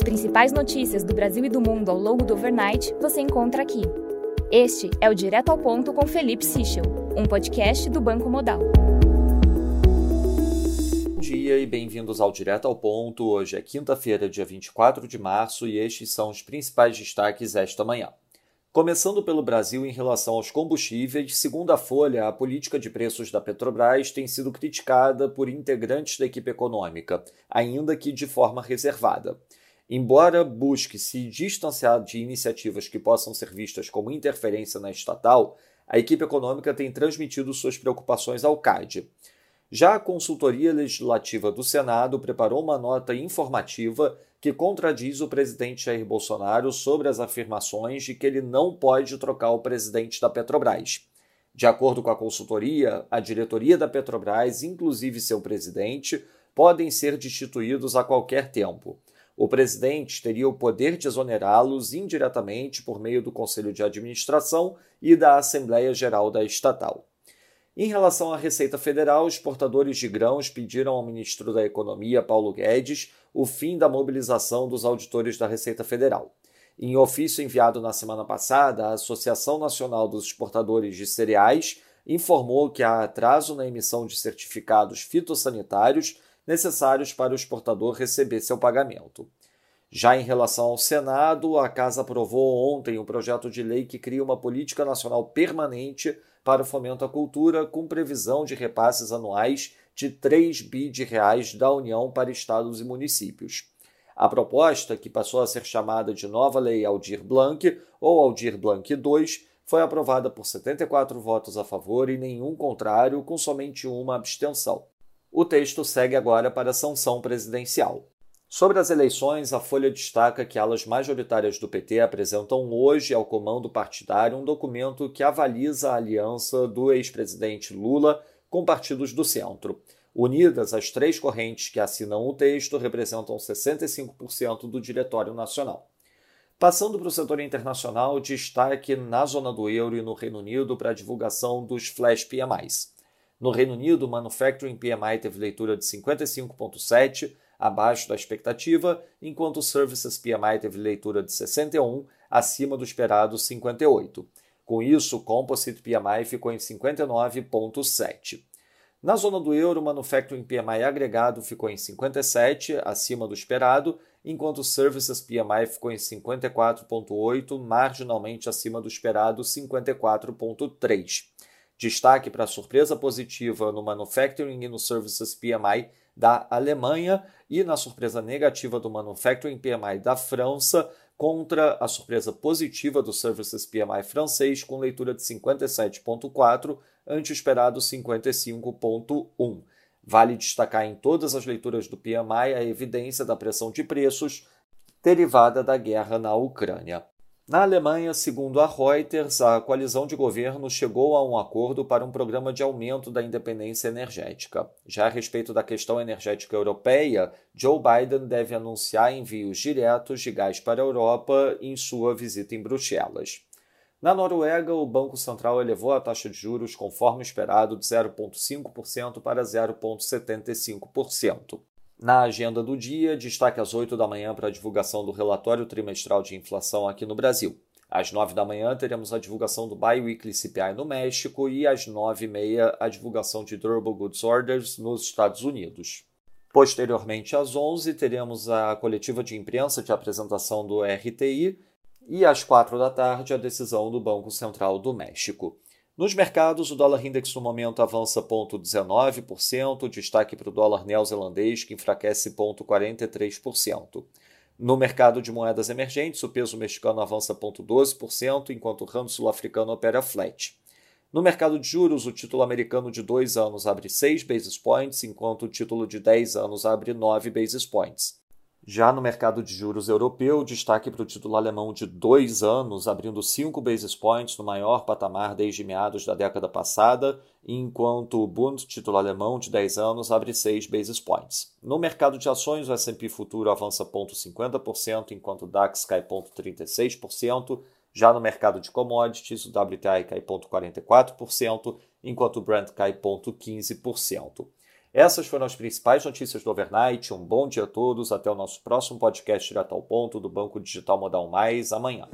As principais notícias do Brasil e do mundo ao longo do overnight você encontra aqui. Este é o Direto ao Ponto com Felipe Sichel, um podcast do Banco Modal. Bom dia e bem-vindos ao Direto ao Ponto. Hoje é quinta-feira, dia 24 de março, e estes são os principais destaques esta manhã. Começando pelo Brasil em relação aos combustíveis, segundo a Folha, a política de preços da Petrobras tem sido criticada por integrantes da equipe econômica, ainda que de forma reservada. Embora busque se distanciar de iniciativas que possam ser vistas como interferência na estatal, a equipe econômica tem transmitido suas preocupações ao CAD. Já a consultoria legislativa do Senado preparou uma nota informativa que contradiz o presidente Jair Bolsonaro sobre as afirmações de que ele não pode trocar o presidente da Petrobras. De acordo com a consultoria, a diretoria da Petrobras, inclusive seu presidente, podem ser destituídos a qualquer tempo. O presidente teria o poder de exonerá-los indiretamente por meio do Conselho de Administração e da Assembleia Geral da estatal. Em relação à Receita Federal, os portadores de grãos pediram ao ministro da Economia, Paulo Guedes, o fim da mobilização dos auditores da Receita Federal. Em ofício enviado na semana passada, a Associação Nacional dos Exportadores de Cereais informou que há atraso na emissão de certificados fitossanitários necessários para o exportador receber seu pagamento. Já em relação ao Senado, a Casa aprovou ontem um projeto de lei que cria uma política nacional permanente para o fomento à cultura, com previsão de repasses anuais de 3 bi de reais da União para estados e municípios. A proposta, que passou a ser chamada de Nova Lei Aldir Blanc ou Aldir Blanc II, foi aprovada por 74 votos a favor e nenhum contrário, com somente uma abstenção. O texto segue agora para a sanção presidencial. Sobre as eleições, a Folha destaca que alas majoritárias do PT apresentam hoje ao comando partidário um documento que avaliza a aliança do ex-presidente Lula com partidos do centro. Unidas, as três correntes que assinam o texto representam 65% do Diretório Nacional. Passando para o setor internacional, destaque na zona do euro e no Reino Unido para a divulgação dos flash PMIs. No Reino Unido, o Manufacturing PMI teve leitura de 55,7, abaixo da expectativa, enquanto o Services PMI teve leitura de 61, acima do esperado 58. Com isso, o Composite PMI ficou em 59,7. Na zona do euro, o Manufacturing PMI agregado ficou em 57, acima do esperado, enquanto o Services PMI ficou em 54,8, marginalmente acima do esperado 54,3. Destaque para a surpresa positiva no Manufacturing e no Services PMI da Alemanha e na surpresa negativa do Manufacturing PMI da França, contra a surpresa positiva do Services PMI francês, com leitura de 57,4 ante esperado 55,1. Vale destacar em todas as leituras do PMI a evidência da pressão de preços derivada da guerra na Ucrânia. Na Alemanha, segundo a Reuters, a coalizão de governo chegou a um acordo para um programa de aumento da independência energética. Já a respeito da questão energética europeia, Joe Biden deve anunciar envios diretos de gás para a Europa em sua visita em Bruxelas. Na Noruega, o Banco Central elevou a taxa de juros conforme esperado de 0,5% para 0,75%. Na agenda do dia, destaque às 8 da manhã para a divulgação do relatório trimestral de inflação aqui no Brasil. Às 9 da manhã, teremos a divulgação do Biweekly CPI no México e às 9h30 a divulgação de Durable Goods Orders nos Estados Unidos. Posteriormente, às 11 teremos a coletiva de imprensa de apresentação do RTI e às 4 da tarde a decisão do Banco Central do México. Nos mercados, o dólar index no momento avança 0,19%, destaque para o dólar neozelandês, que enfraquece 0,43%. No mercado de moedas emergentes, o peso mexicano avança 0,12%, enquanto o ramo sul-africano opera flat. No mercado de juros, o título americano de 2 anos abre 6 basis points, enquanto o título de 10 anos abre 9 basis points. Já no mercado de juros europeu, destaque para o título alemão de dois anos, abrindo 5 basis points no maior patamar desde meados da década passada, enquanto o Bund, título alemão de 10 anos, abre 6 basis points. No mercado de ações, o S&P futuro avança 0,50%, enquanto o DAX cai 0,36%. Já no mercado de commodities, o WTI cai 0,44%, enquanto o Brent cai 0,15%. Essas foram as principais notícias do overnight. Um bom dia a todos. Até o nosso próximo podcast direto ao ponto do Banco Digital Modal Mais amanhã.